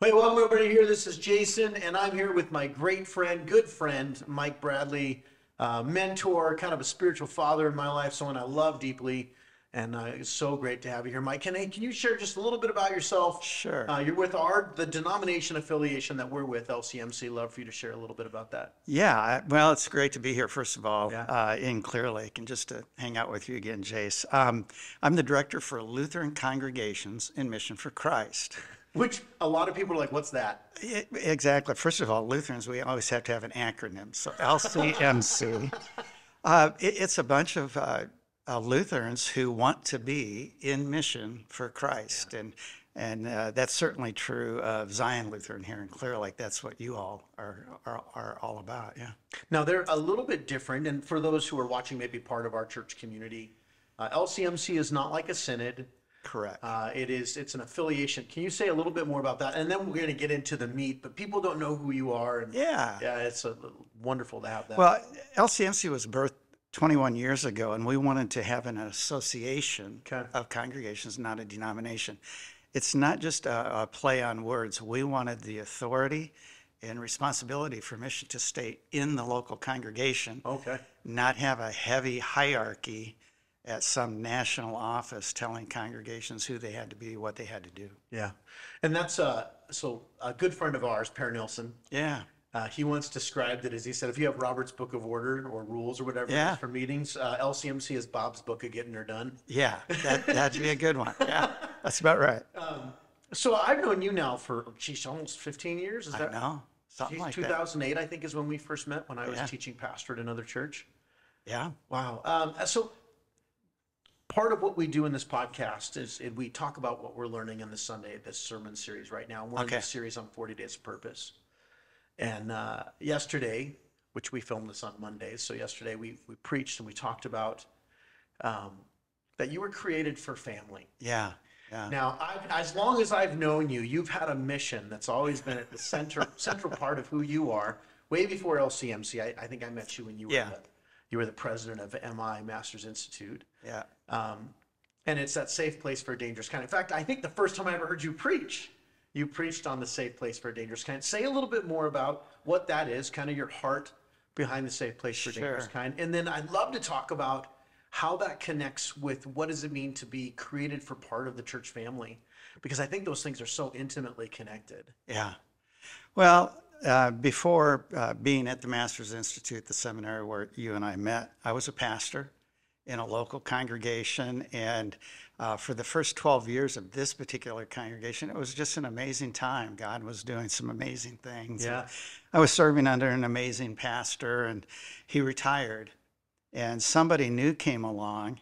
Hey, welcome everybody here. This is Jason, and I'm here with my great friend, good friend, Mike Bradley, uh, mentor, kind of a spiritual father in my life, someone I love deeply. And uh, it's so great to have you here, Mike. Can, can you share just a little bit about yourself? Sure. Uh, you're with our the denomination affiliation that we're with, LCMC. Love for you to share a little bit about that. Yeah, I- well, it's great to be here, first of all, Yeah. uh, in Clear Lake, and just to hang out with you again, Jace. Um, I'm the director for Lutheran Congregations in Mission for Christ. Which a lot of people are like, "What's that?" I- exactly. First of all, Lutherans, we always have to have an acronym. So LCMC. uh, it, it's a bunch of uh, uh, Lutherans who want to be in mission for Christ. And, and uh, that's certainly true of Zion Lutheran here in Clear Lake. That's what you all are, are, are all about. Yeah. Now they're a little bit different, and for those who are watching, maybe part of our church community, uh, LCMC is not like a synod. Correct. Uh, it is it's an affiliation. Can you say a little bit more about that? And then we're going to get into the meat, but people don't know who you are. And Yeah. yeah, it's a, wonderful to have that. Well, LCMC was birthed 21 years ago, and we wanted to have an association Okay. of congregations, not a denomination. It's not just a, a play on words. We wanted the authority and responsibility for mission to stay in the local congregation, okay. not have a heavy hierarchy at some national office telling congregations who they had to be, what they had to do. Yeah, and that's uh so a good friend of ours, Per Nilsson. Yeah. Uh, he once described it as he said, if you have Robert's Book of Order or rules or whatever Yeah. for meetings, uh, LCMC is Bob's book of getting her done. Yeah, that, that'd be a good one. Yeah, that's about right. So I've known you now for geez, almost 15 years. Is I that know, something Geez, like that. 2008, I think, is when we first met when I was Yeah. teaching pastor at another church. Yeah. Wow. Um, so part of what we do in this podcast is we talk about what we're learning in the Sunday, this sermon series right now. We're in Okay. this series on 40 Days of Purpose. And uh, yesterday, which we filmed this on Mondays, so yesterday we, we preached and we talked about um, that you were created for family. Yeah. Yeah. Now, I've, as long as I've known you, you've had a mission that's always been at the center central part of who you are. Way before LCMC, I, I think I met you when you were Yeah. You were the president of MI Masters Institute, Yeah. um, and it's that safe place for a dangerous kind. In fact, I think the first time I ever heard you preach, you preached on the safe place for a dangerous kind. Say a little bit more about what that is, kind of your heart behind the safe place for a dangerous kind, and then I'd love to talk about how that connects with what does it mean to be created for part of the church family because i think those things are so intimately connected Yeah. Well, uh, before uh, being at the Masters Institute, the seminary where you and I met, I was a pastor in a local congregation. And uh, for the first 12 years of this particular congregation, it was just an amazing time. God was doing some amazing things. Yeah. I was serving under an amazing pastor, and he retired. And somebody new came along,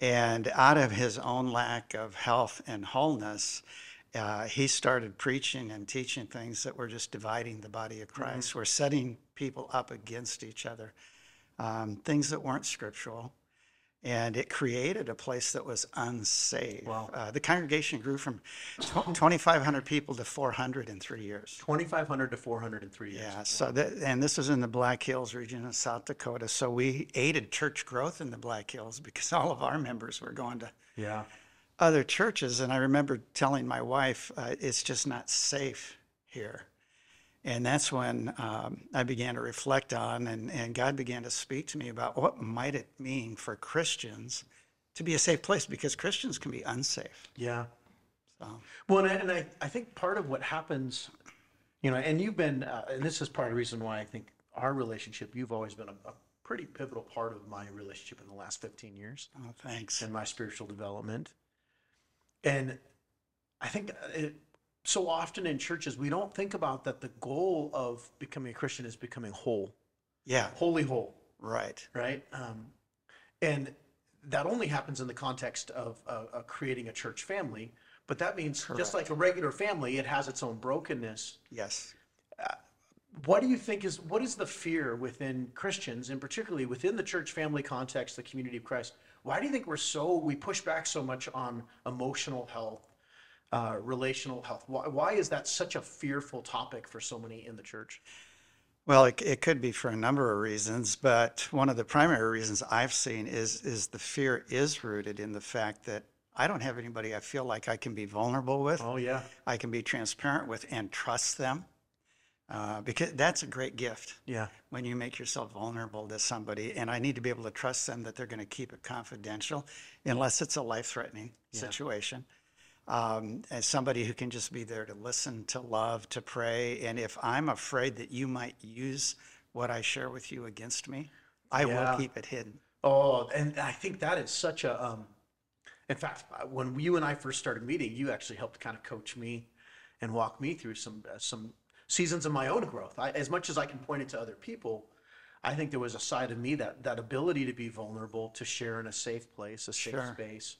and out of his own lack of health and wholeness, uh, he started preaching and teaching things that were just dividing the body of Christ. We're setting people up against each other, um, things that weren't scriptural. And it created a place that was unsafe. Wow. Uh, the congregation grew from tw- 2,500 people to 400 in three years. 2500 to 403 years Yeah, so that, and this was in the Black Hills region of South Dakota. So we aided church growth in the Black Hills because all of our members were going to yeah other churches. And I remember telling my wife, uh, it's just not safe here. And that's when um, I began to reflect on, and, and God began to speak to me about what might it mean for Christians to be a safe place because Christians can be unsafe. yeah So, well and I, and I, I think part of what happens you know and you've been uh, and this is part of the reason why i think our relationship you've always been a, a pretty pivotal part of my relationship in the last 15 years oh, thanks. and my spiritual development. And I think it, so often in churches, we don't think about that the goal of becoming a Christian is becoming whole, Yeah, Holy whole, right. right? Um, and that only happens in the context of uh, uh, creating a church family. But that means Correct. just like a regular family, it has its own brokenness. Yes. What do you think is what is the fear within Christians, and particularly within the church family context, the community of Christ? Why do you think we're so we push back so much on emotional health, uh, relational health? Why, why is that such a fearful topic for so many in the church? Well, it, it could be for a number of reasons, but one of the primary reasons I've seen is is the fear is rooted in the fact that I don't have anybody I feel like I can be vulnerable with. Oh yeah. I can be transparent with and trust them. Uh, because that's a great gift Yeah. when you make yourself vulnerable to somebody. And I need to be able to trust them that they're going to keep it confidential unless it's a life threatening situation. Um, as somebody who can just be there to listen, to love, to pray. And if I'm afraid that you might use what I share with you against me, I Yeah. will keep it hidden. Oh, and I think that is such a. Um, in fact, uh, when you and I first started meeting, you actually helped kind of coach me and walk me through some uh, some seasons of my own growth. I, as much as I can point it to other people, I think there was a side of me that that ability to be vulnerable, to share in a safe place, a safe Sure. space.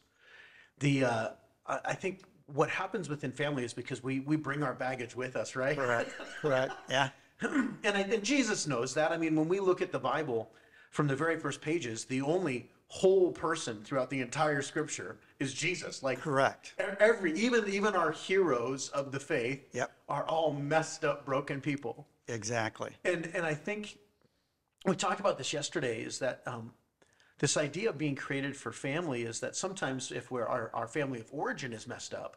The uh, I, I think what happens within family is because we we bring our baggage with us, right? Correct. Correct. Yeah. and, I, and Jesus knows that. I mean, when we look at the Bible from the very first pages, the only whole person throughout the entire Scripture is Jesus. Like Correct. every, even even our heroes of the faith Yep. are all messed up, broken people. Exactly. And and I think we talked about this yesterday. Is that um, this idea of being created for family is that sometimes if we're our, our family of origin is messed up,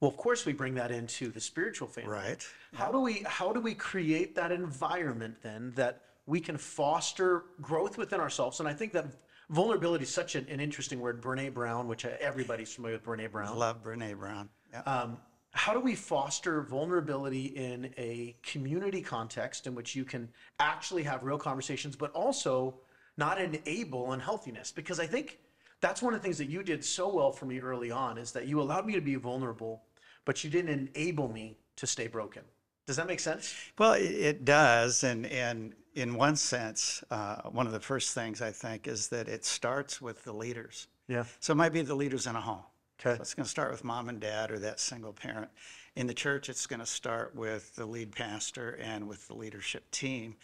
well, of course we bring that into the spiritual family. Right. How do we how do we create that environment then that we can foster growth within ourselves? And I think that vulnerability is such an, an interesting word. Brene Brown, which uh, everybody's familiar with Brene Brown. Love Brene Brown. Yeah. Um, how do we foster vulnerability in a community context in which you can actually have real conversations, but also not enable unhealthiness? Because I think that's one of the things that you did so well for me early on is that you allowed me to be vulnerable, but you didn't enable me to stay broken. Does that make sense? Well, it does, and and in one sense, uh, one of the first things I think is that it starts with the leaders. Yeah. So it might be the leaders in a home. Okay. So it's going to start with mom and dad or that single parent. In the church, it's going to start with the lead pastor and with the leadership team.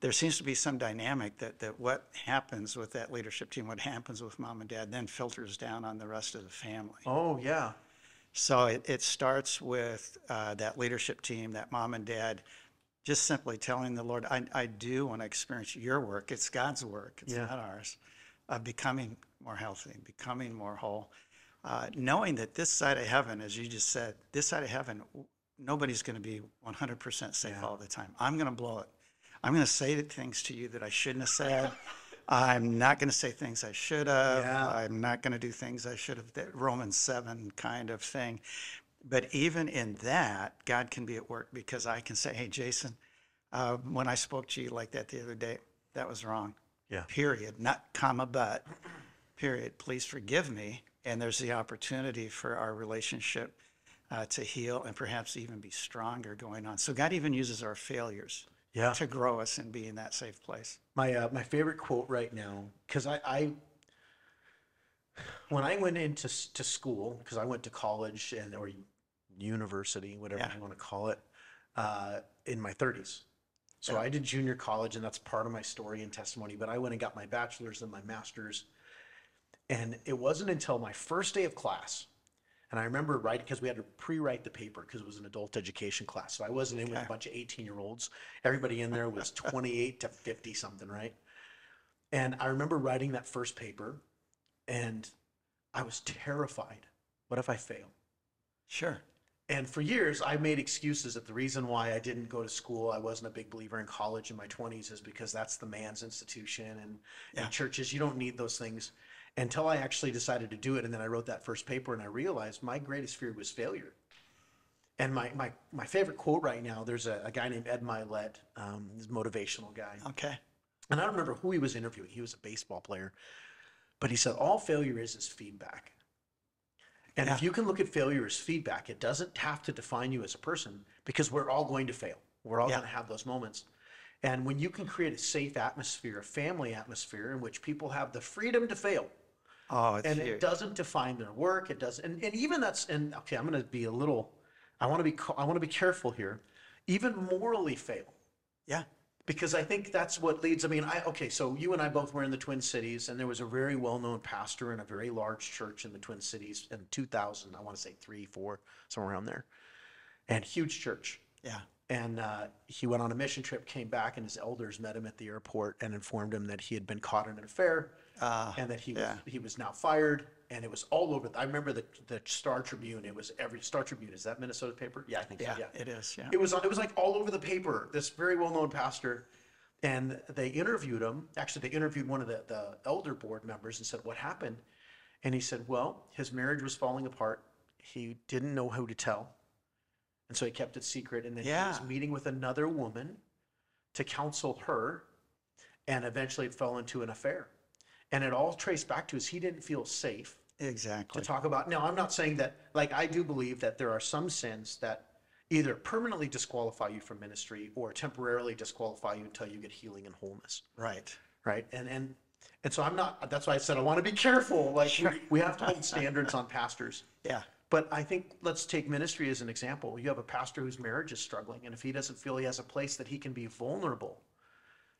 There seems to be some dynamic that, that what happens with that leadership team, what happens with mom and dad, then filters down on the rest of the family. Oh yeah. So it, it starts with uh, that leadership team, that mom and dad, just simply telling the Lord, I, I do want to experience your work. It's God's work, it's Yeah. not ours, of becoming more healthy, becoming more whole. Uh, knowing that this side of heaven, as you just said, this side of heaven, nobody's going to be 100% safe all the time. I'm going to blow it. I'm going to say things to you that I shouldn't have said. I'm not going to say things I should have. Yeah. I'm not going to do things I should have. That Romans 7 kind of thing. But even in that, God can be at work because I can say, hey, Jason, uh, when I spoke to you like that the other day, that was wrong. Yeah. Period. Not comma, but period. Please forgive me. And there's the opportunity for our relationship uh, to heal and perhaps even be stronger going on. So God even uses our failures Yeah. to grow us and be in that safe place. My uh, my favorite quote right now, because I, I when I went into to school, because I went to college and or university, whatever Yeah. you want to call it, uh, in my 30s. So Yeah. I did junior college, and that's part of my story and testimony. But I went and got my bachelor's and my master's, and it wasn't until my first day of class. And I remember writing because we had to pre-write the paper because it was an adult education class. So I wasn't in with a bunch of 18-year-olds. Everybody in there was 28 to 50 something, right? And I remember writing that first paper, and I was terrified. What if I fail? Sure. And for years, I made excuses that the reason why I didn't go to school, I wasn't a big believer in college in my 20s, is because that's the man's institution and, Yeah. and churches, you don't need those things. Until I actually decided to do it. And then I wrote that first paper and I realized my greatest fear was failure. And my, my, my favorite quote right now, there's a, a guy named Ed Mylett, um, he's a motivational guy. Okay. And I don't remember who he was interviewing. He was a baseball player. But he said, all failure is is feedback. And if you can look at failure as feedback, it doesn't have to define you as a person because we're all going to fail. We're all Yeah. going to have those moments. And when you can create a safe atmosphere, a family atmosphere in which people have the freedom to fail, Oh, it's and huge. it doesn't define their work, it doesn't, and, and even that's, and okay, I'm going to be a little, I want to be, I want to be careful here, even morally fail yeah. Because I think that's what leads. I mean, I okay, so you and I both were in the Twin Cities, and there was a very well-known pastor in a very large church in the Twin Cities in 2000. I want to say three, four, somewhere around there, and huge church. Yeah. And uh, he went on a mission trip, came back, and his elders met him at the airport and informed him that he had been caught in an affair Ah, and that he was he was now fired, and it was all over. I remember the the Star Tribune. It was every Star Tribune. Is that Minnesota paper? Yeah, I think Yeah, so. Yeah, it is. Yeah. it was it was like all over the paper. This very well known pastor, and they interviewed him. Actually, they interviewed one of the the elder board members and said, "What happened?" And he said, "Well, his marriage was falling apart. He didn't know who to tell, and so he kept it secret. And then he was meeting with another woman to counsel her, and eventually it fell into an affair. And it all traced back to is he didn't feel safe." Exactly. to talk about. Now, I'm not saying that, like, I do believe that there are some sins that either permanently disqualify you from ministry or temporarily disqualify you until you get healing and wholeness, Right. right? And and and so I'm not. That's why I said I want to be careful. Like, we, we have to hold standards on pastors. Yeah. But I think let's take ministry as an example. You have a pastor whose marriage is struggling, and if he doesn't feel he has a place that he can be vulnerable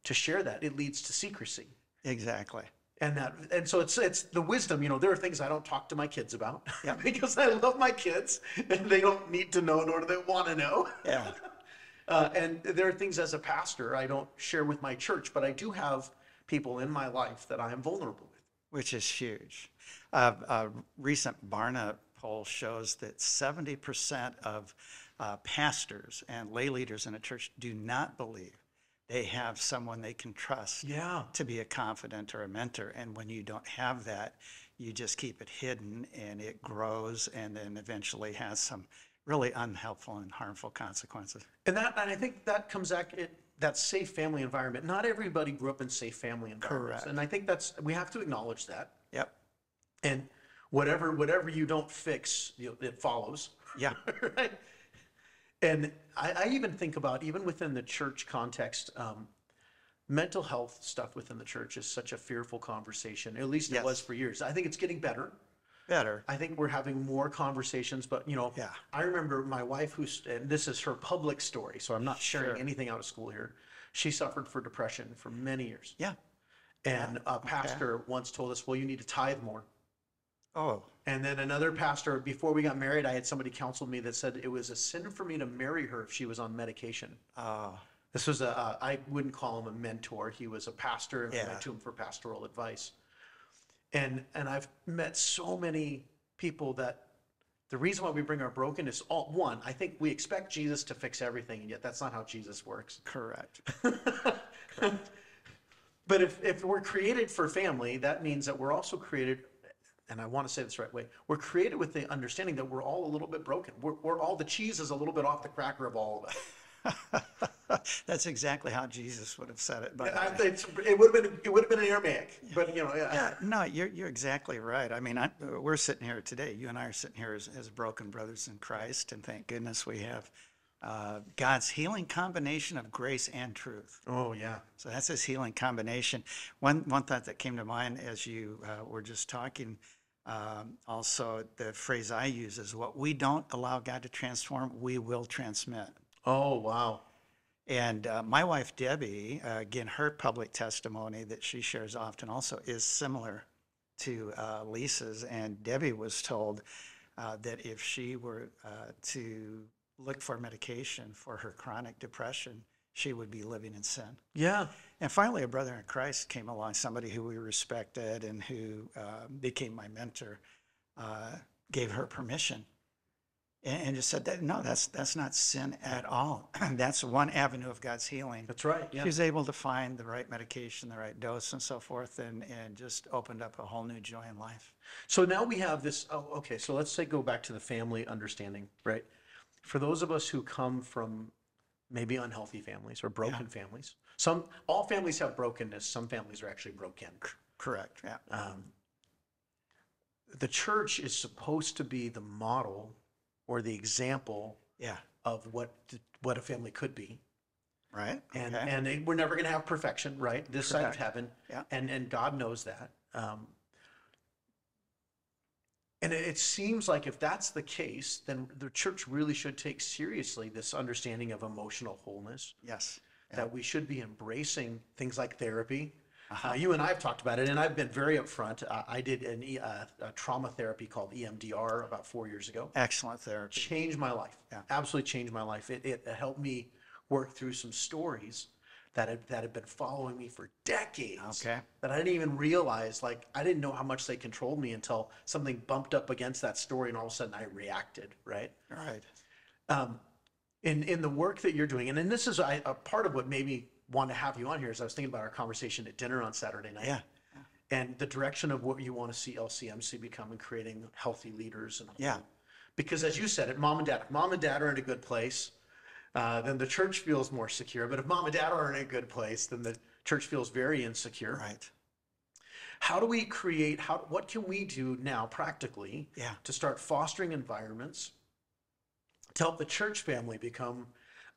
to share that, it leads to secrecy Exactly. And that and so it's it's the wisdom you know there are things i don't talk to my kids about Yeah. because i love my kids and they don't need to know nor do they want to know Yeah. uh, and there are things as a pastor i don't share with my church but i do have people in my life that i am vulnerable with which is huge. Uh, a recent Barna poll shows that 70% of uh, pastors and lay leaders in a church do not believe they have someone they can trust yeah to be a confidant or a mentor. And when you don't have that, you just keep it hidden and it grows and then eventually has some really unhelpful and harmful consequences. and that and i think that comes back it that safe family environment not everybody grew up in safe family environments Correct. and i think that's we have to acknowledge that Yep. and whatever whatever you don't fix you know, it follows Yeah. right? And I, I even think about even within the church context, um, mental health stuff within the church is such a fearful conversation. At least it Yes. was for years. I think it's getting better. Better. I think we're having more conversations, but you know, Yeah. I remember my wife, who's and this is her public story, so I'm not sharing Sure. anything out of school here. She suffered for depression for many years, Yeah. and a pastor once told us, "Well, you need to tithe more." Oh, And then another pastor, before we got married, I had somebody counsel me that said it was a sin for me to marry her if she was on medication. oh, This was a, uh, I wouldn't call him a mentor. He was a pastor and I went to him for pastoral advice. And, and I've met so many people that the reason why we bring our brokenness, all, one, I think we expect Jesus to fix everything, and yet that's not how Jesus works. correct. But if, if we're created for family, that means that we're also created, and I want to say this the right way, we're created with the understanding that we're all a little bit broken. We're, we're all, the cheese is a little bit off the cracker of all of it. That's exactly how Jesus would have said it. But I- it would have been, it would have been an Aramaic, but you know, yeah. yeah, no, you're you're exactly right. I mean, I, we're sitting here today. You and I are sitting here as, as broken brothers in Christ, and thank goodness we have uh, God's healing combination of grace and truth. Oh, yeah. So that's his healing combination. One one thought that came to mind as you uh, were just talking. Um, also, the phrase I use is, "What we don't allow God to transform, we will transmit." Oh, wow. And uh, my wife, Debbie, uh, again, her public testimony that she shares often also is similar to uh, Lisa's. And Debbie was told uh, that if she were uh, to look for medication for her chronic depression, she would be living in sin. Yeah. And finally, a brother in Christ came along, somebody who we respected and who uh, became my mentor, uh, gave her permission and, and just said that no, that's that's not sin at all. that's one avenue of God's healing. That's right. Yeah. She was able to find the right medication, the right dose, and so forth, and and just opened up a whole new joy in life. So now we have this. Oh, okay. So let's say go back to the family understanding, right? For those of us who come from maybe unhealthy families or broken families, some all families have brokenness. Some families are actually broken. Correct. Yeah. Um, the church is supposed to be the model or the example Yeah. of what what a family could be. Right. and okay. and it, we're never going to have perfection, right? This side of heaven, Yeah. and and God knows that. Um, and it, it seems like if that's the case, then the church really should take seriously this understanding of emotional wholeness. yes. Yeah. That we should be embracing things like therapy. Uh-huh. Uh, you and I have talked about it, and I've been very upfront. Uh, I did an, E- uh, a trauma therapy called EMDR about four years ago Excellent therapy. changed my life. Yeah. Absolutely changed my life. It, it helped me work through some stories that had, that had been following me for decades. Okay. That I didn't even realize, like, I didn't know how much they controlled me until something bumped up against that story and all of a sudden I reacted, right? Right. um, in in the work that you're doing, and, and this is a part of what made me want to have you on here. Is I was thinking about our conversation at dinner on Saturday night, Yeah. and the direction of what you want to see LCMC become and creating healthy leaders and Yeah. because as you said it, mom and dad, if mom and dad are in a good place, uh, then the church feels more secure. But if mom and dad are in a good place, then the church feels very insecure. Right. How do we create? How what can we do now practically? Yeah. to start fostering environments to help the church family become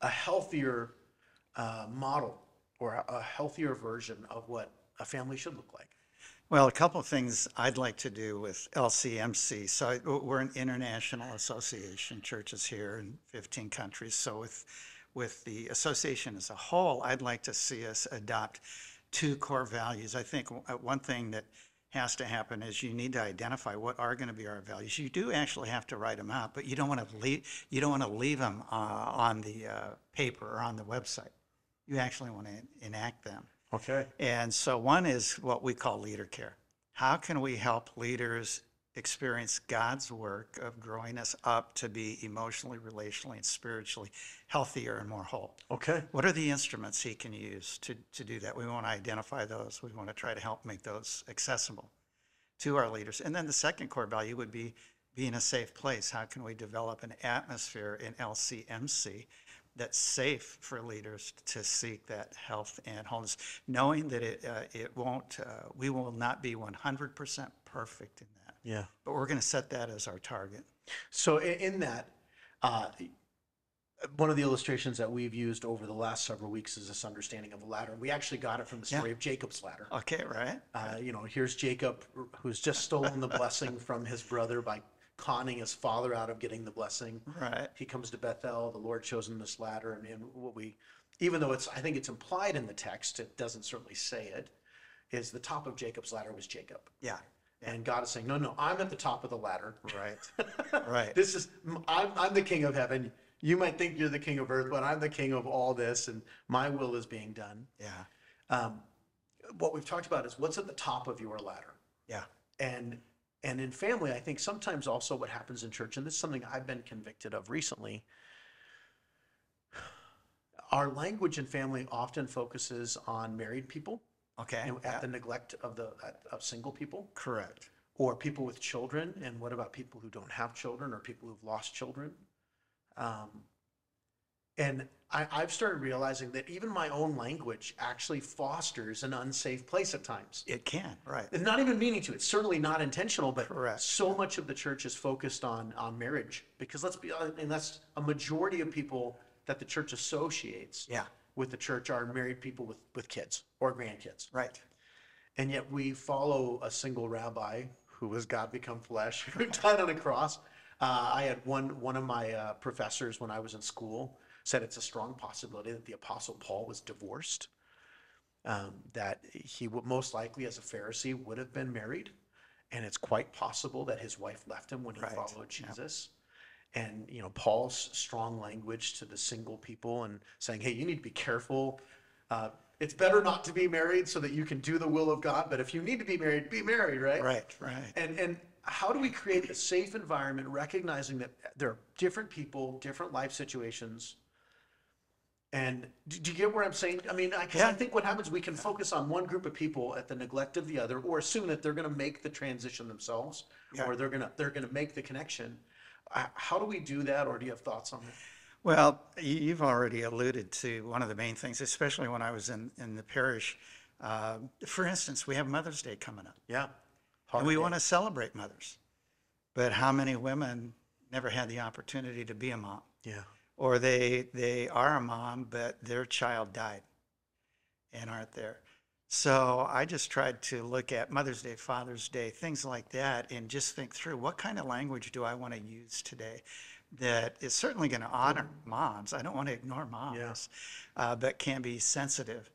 a healthier uh, model or a, healthier version of what a family should look like. Well, a couple of things I'd like to do with LCMC. So we're an international association, churches here in 15 countries. So with with the association as a whole, I'd like to see us adopt two core values. I think uh, one thing that has to happen is you need to identify what are going to be our values. You do actually have to write them out, but you don't want to leave you don't want to leave them uh, on the uh, paper or on the website. You actually want to enact them. Okay. And so one is what we call leader care. How can we help leaders experience God's work of growing us up to be emotionally, relationally, and spiritually healthier and more whole? Okay. What are the instruments he can use to, to do that? We want to identify those. We want to try to help make those accessible to our leaders. And then the second core value would be being a safe place. How can we develop an atmosphere in LCMC that's safe for leaders to seek that health and wholeness, knowing that it, uh, it won't, uh, we will not be 100% perfect in that. Yeah. But we're going to set that as our target. So in, in that, uh, one of the illustrations that we've used over the last several weeks is this understanding of a ladder. We actually got it from the story of Jacob's ladder. Okay, right? Uh, you know, here's Jacob who's just stolen the blessing from his brother by conning his father out of getting the blessing. Right. He comes to Bethel. The Lord shows him this ladder, and, and what we, even though it's, I think it's implied in the text, it doesn't certainly say it. Is the top of Jacob's ladder was Jacob, Yeah. And God is saying, no, no, I'm at the top of the ladder. Right. Right. This is, I'm, I'm the king of heaven. You might think you're the king of earth, but I'm the king of all this, and my will is being done. Yeah. Um, what we've talked about is what's at the top of your ladder Yeah. and and in family i think sometimes also what happens in church and this is something i've been convicted of recently our language in family often focuses on married people Okay. and at the neglect of the at- of single people Correct. or people with children and what about people who don't have children or people who've lost children um, and I, I've started realizing that even my own language actually fosters an unsafe place at times It can. Right. it's not even meaning to. It's certainly not intentional, but Correct. so much of the church is focused on on marriage because let's be and that's a majority of people that the church associates Yeah. With the church are married people with with kids or grandkids, Right. and yet we follow a single rabbi who was God become flesh, who died on a cross. Uh, I had one one of my uh, professors when I was in school said it's a strong possibility that the apostle Paul was divorced um, that he would most likely, as a Pharisee, would have been married, and it's quite possible that his wife left him when he Right, followed. Jesus. And you know Paul's strong language to the single people and saying, "Hey, you need to be careful. Uh, it's better not to be married so that you can do the will of God. But if you need to be married, be married, right? Right. Right. And and how do we create a safe environment, recognizing that there are different people, different life situations, and do, do you get where I'm saying? I mean, I Yeah. think what happens, we can focus on one group of people at the neglect of the other, or assume that they're going to make the transition themselves, Yeah. or they're going to they're going to make the connection. How do we do that, or do you have thoughts on that? Well, you- you've already alluded to one of the main things, especially when I was in, in the parish. Uh, for instance, we have Mother's Day coming up, Yeah, and we want to celebrate mothers. But how many women never had the opportunity to be a mom? Yeah, Or they, they are a mom, but their child died and aren't there. So I just tried to look at Mother's Day, Father's Day, things like that, and just think through what kind of language do I want to use today that is certainly going to honor moms. I don't want to ignore moms, uh, but can be sensitive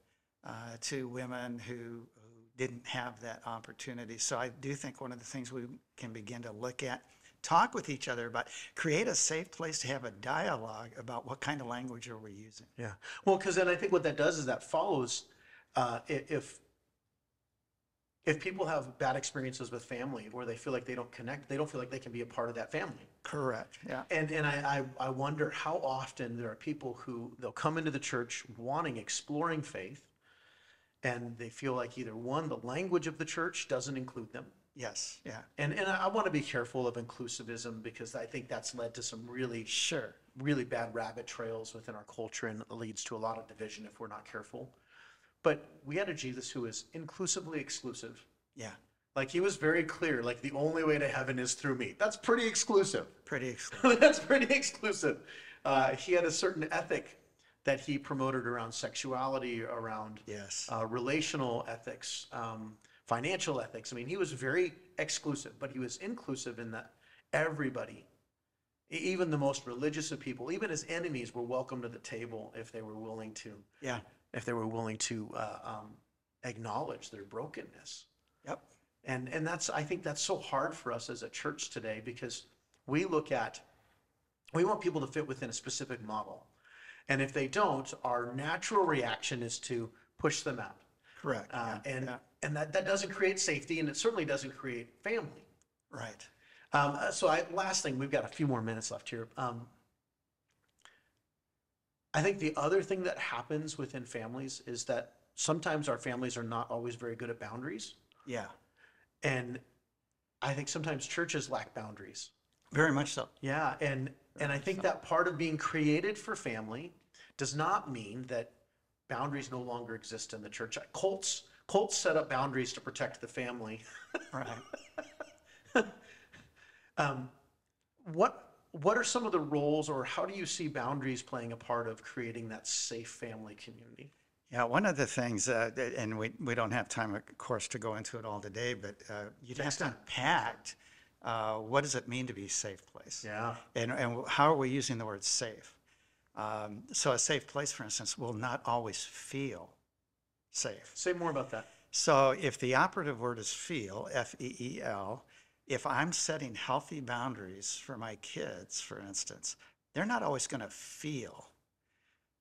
uh, to women who, who didn't have that opportunity. So I do think one of the things we can begin to look at talk with each other about, create a safe place to have a dialogue about what kind of language are we using. Yeah. Well, because then I think what that does is that follows uh, if if people have bad experiences with family or they feel like they don't connect, they don't feel like they can be a part of that family. Correct. Yeah. And and I, I I wonder how often there are people who they'll come into the church wanting exploring faith, and they feel like either one the language of the church doesn't include them, Yes. Yeah. and and I want to be careful of inclusivism because I think that's led to some really Sure. really bad rabbit trails within our culture and leads to a lot of division if we're not careful. But we had a Jesus who was inclusively exclusive. Yeah. Like he was very clear, like the only way to heaven is through me. That's pretty exclusive. Pretty exclusive. That's pretty exclusive. Uh, he had a certain ethic that he promoted around sexuality, around Yes. uh, relational ethics, um, financial ethics. I mean, he was very exclusive, but he was inclusive in that everybody, even the most religious of people, even his enemies, were welcome to the table if they were willing to, Yeah. If they were willing to uh, um, acknowledge their brokenness. Yep. And and that's I think that's so hard for us as a church today because we look at we want people to fit within a specific model. And if they don't, our natural reaction is to push them out. Correct. Uh, yeah. and yeah. and that, that doesn't create safety and it certainly doesn't create family. Right. Um, uh, so I, last thing, we've got a few more minutes left here. Um, I think the other thing that happens within families is that sometimes our families are not always very good at boundaries. Yeah. And I think sometimes churches lack boundaries. Very much so. Yeah, and and I think that part of being created for family does not mean that boundaries no longer exist in the church. Cults cults set up boundaries to protect the family. Right. Um, what what are some of the roles, or how do you see boundaries playing a part of creating that safe family community? Yeah, one of the things, uh, and we, we don't have time, of course, to go into it all today, but uh, you'd have Next to time. unpack uh, what does it mean to be a safe place? Yeah, And, and how are we using the word safe? Um, so, a safe place, for instance, will not always feel safe. say more about that. So, if the operative word is feel, F E E L, if I'm setting healthy boundaries for my kids, for instance, they're not always going to feel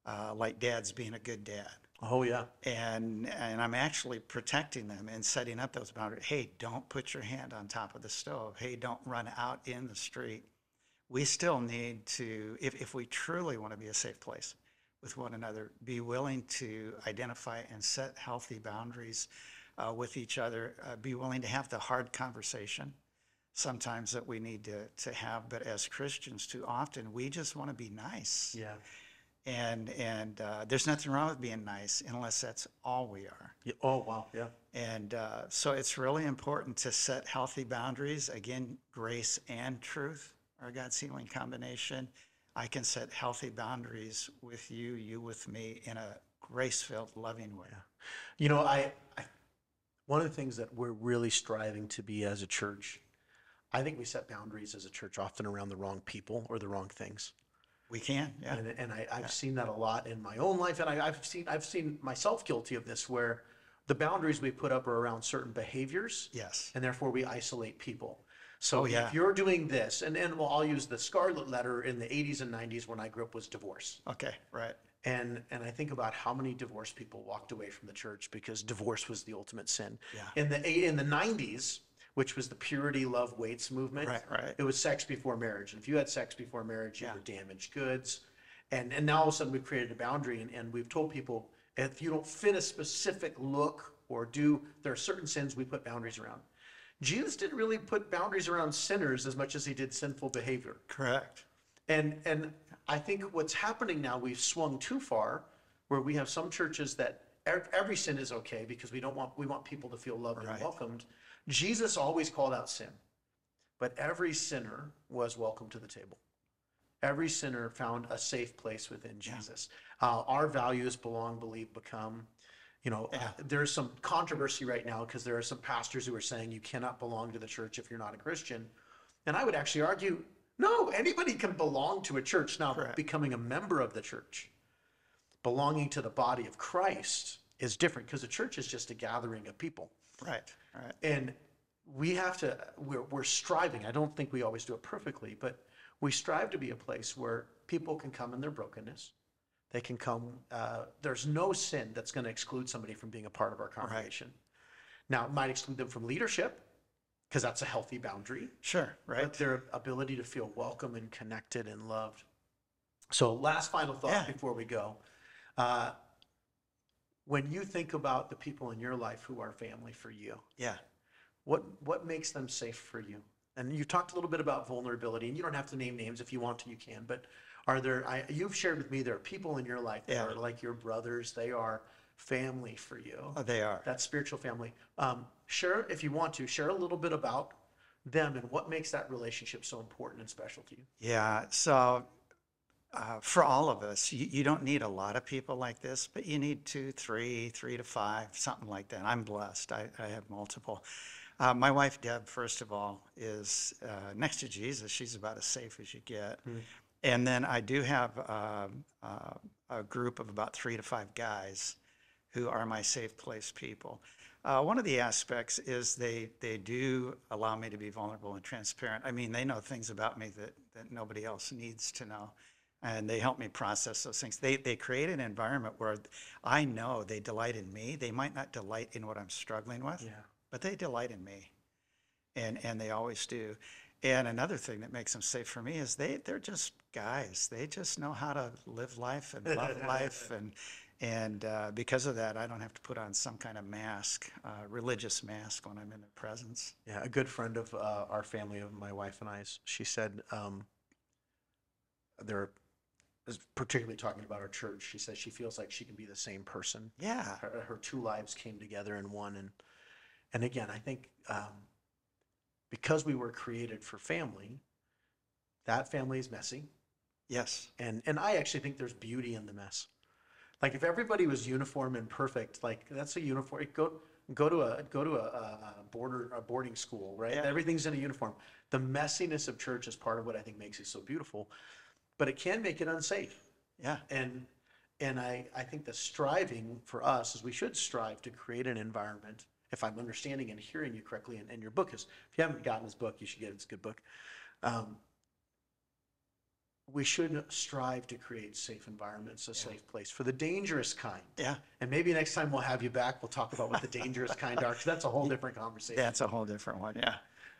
uh, like dad's being a good dad Oh yeah, and and I'm actually protecting them and setting up those boundaries. Hey, don't put your hand on top of the stove. Hey, don't run out in the street. We still need to, if, if we truly want to be a safe place with one another, be willing to identify and set healthy boundaries uh, with each other. Uh, be willing to have the hard conversation sometimes that we need to, to have. But as Christians, too often we just want to be nice yeah, and and uh, there's nothing wrong with being nice unless that's all we are. yeah. Oh wow, yeah, And uh, so it's really important to set healthy boundaries. Again, grace and truth are God's healing combination. I can set healthy boundaries with you, you with me, in a grace-filled, loving way. Yeah. You know, I, I one of the things that we're really striving to be as a church, I think we set boundaries as a church often around the wrong people or the wrong things. We can, yeah, And, and I, I've seen that a lot in my own life, and I, I've seen I've seen myself guilty of this, where the boundaries we put up are around certain behaviors, yes, and therefore we isolate people. So Oh, yeah. if you're doing this, and and well, I'll use the scarlet letter in the 80s and 90s when I grew up was divorce. okay, right, And and I think about how many divorced people walked away from the church because divorce was the ultimate sin. Yeah. In the in the 90s, which was the purity love waits movement, Right, right. it was sex before marriage. And if you had sex before marriage, you Yeah. were damaged goods. And and now all of a sudden we've created a boundary and, and we've told people if you don't fit a specific look or do there are certain sins we put boundaries around. Jesus didn't really put boundaries around sinners as much as he did sinful behavior. correct, And and I think what's happening now, we've swung too far, where we have some churches that every sin is okay because we don't want we want people to feel loved and welcomed. Jesus always called out sin, but every sinner was welcome to the table. Every sinner found a safe place within Jesus. Uh, our values belong, believe, become. You know, uh, there's some controversy right now because there are some pastors who are saying you cannot belong to the church if you're not a Christian. And I would actually argue, no, anybody can belong to a church. Now, Correct. becoming a member of the church, belonging to the body of Christ is different because the church is just a gathering of people. Right, right, And we have to, we're, we're striving. I don't think we always do it perfectly, but we strive to be a place where people can come in their brokenness. They can come, uh, there's no sin that's going to exclude somebody from being a part of our congregation. Now, it might exclude them from leadership because that's a healthy boundary Sure, right? but their ability to feel welcome and connected and loved. So, last final thought Yeah. before we go. Uh, when you think about the people in your life who are family for you, Yeah. what what makes them safe for you? And you talked a little bit about vulnerability, and you don't have to name names if you want to, you can. But are there? I, you've shared with me there are people in your life that Yeah. are like your brothers. They are family for you. Oh, they are. That spiritual family. Um, share if you want to share a little bit about them and what makes that relationship so important and special to you. Yeah. So uh, for all of us, you, you don't need a lot of people like this, but you need two, three, three to five, something like that. I'm blessed. I, I have multiple. Uh, my wife, Deb, first of all, is uh, next to Jesus. She's about as safe as you get. And then I do have um, uh, a group of about three to five guys who are my safe place people. Uh, one of the aspects is they they do allow me to be vulnerable and transparent. I mean, they know things about me that, that nobody else needs to know, and they help me process those things. They they create an environment where I know they delight in me. They might not delight in what I'm struggling with, Yeah. but they delight in me, and and they always do. And another thing that makes them safe for me is they they're just guys. They just know how to live life and love life, and and uh, because of that, I don't have to put on some kind of mask, uh, religious mask, when I'm in their presence. Yeah, a good friend of uh, our family, of my wife and I, she said um, they're is particularly talking about our church. She says she feels like she can be the same person. Yeah, Her, her two lives came together in one, and and again, I think um, because we were created for family, that family is messy, yes, and and I actually think there's beauty in the mess. Like if everybody was uniform and perfect, like that's a uniform. Go go to a go to a, a border a boarding school, right? Yeah. Everything's in a uniform. The messiness of church is part of what I think makes it so beautiful, but it can make it unsafe. yeah, And and I I think the striving for us is we should strive to create an environment. If I'm understanding and hearing you correctly, and, and your book is if you haven't gotten his book, you should get it. It's a good book. Um, we should strive to create safe environments, a safe place for the dangerous kind. yeah. And maybe next time we'll have you back. We'll talk about what the dangerous kind are, because that's a whole different conversation. That's a whole different one. Yeah,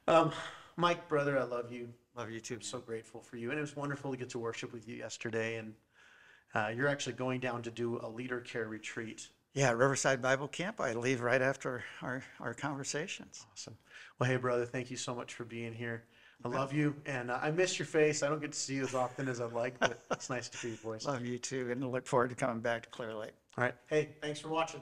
Um, Mike, brother, I love you. Love you too. I'm so grateful for you, and it was wonderful to get to worship with you yesterday. And uh, you're actually going down to do a leader care retreat. Yeah, Riverside Bible Camp. I leave right after our our conversations. Awesome. Well, hey, brother, thank you so much for being here. I love you, and uh, I miss your face. I don't get to see you as often as I'd like, but it's nice to hear your voice. Love you too, and look forward to coming back to Clear Lake. All right. Hey, thanks for watching.